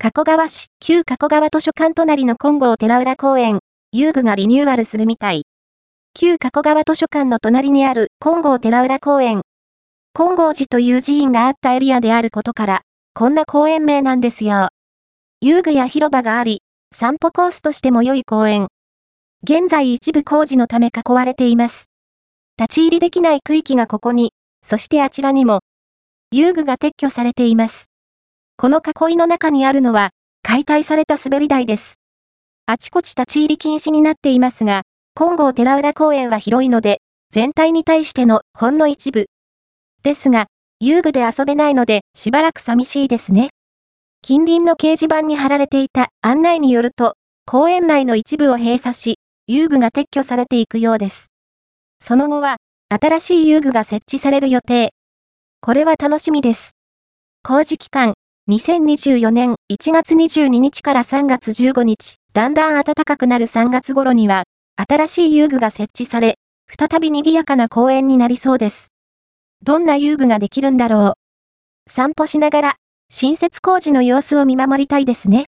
加古川市、旧加古川図書館隣の金剛寺浦公園、遊具がリニューアルするみたい。旧加古川図書館の隣にある金剛寺浦公園。金剛寺という寺院があったエリアであることから、こんな公園名なんですよ。遊具や広場があり、散歩コースとしても良い公園。現在一部工事のため囲われています。立ち入りできない区域がここに、そしてあちらにも、遊具が撤去されています。この囲いの中にあるのは、解体された滑り台です。あちこち立ち入り禁止になっていますが、金剛寺浦公園は広いので、全体に対してのほんの一部。ですが、遊具で遊べないので、しばらく寂しいですね。近隣の掲示板に貼られていた案内によると、公園内の一部を閉鎖し、遊具が撤去されていくようです。その後は、新しい遊具が設置される予定。これは楽しみです。工事期間、2024年1月22日から3月15日、だんだん暖かくなる3月頃には、新しい遊具が設置され、再び賑やかな公園になりそうです。どんな遊具ができるんだろう。散歩しながら、新設工事の様子を見守りたいですね。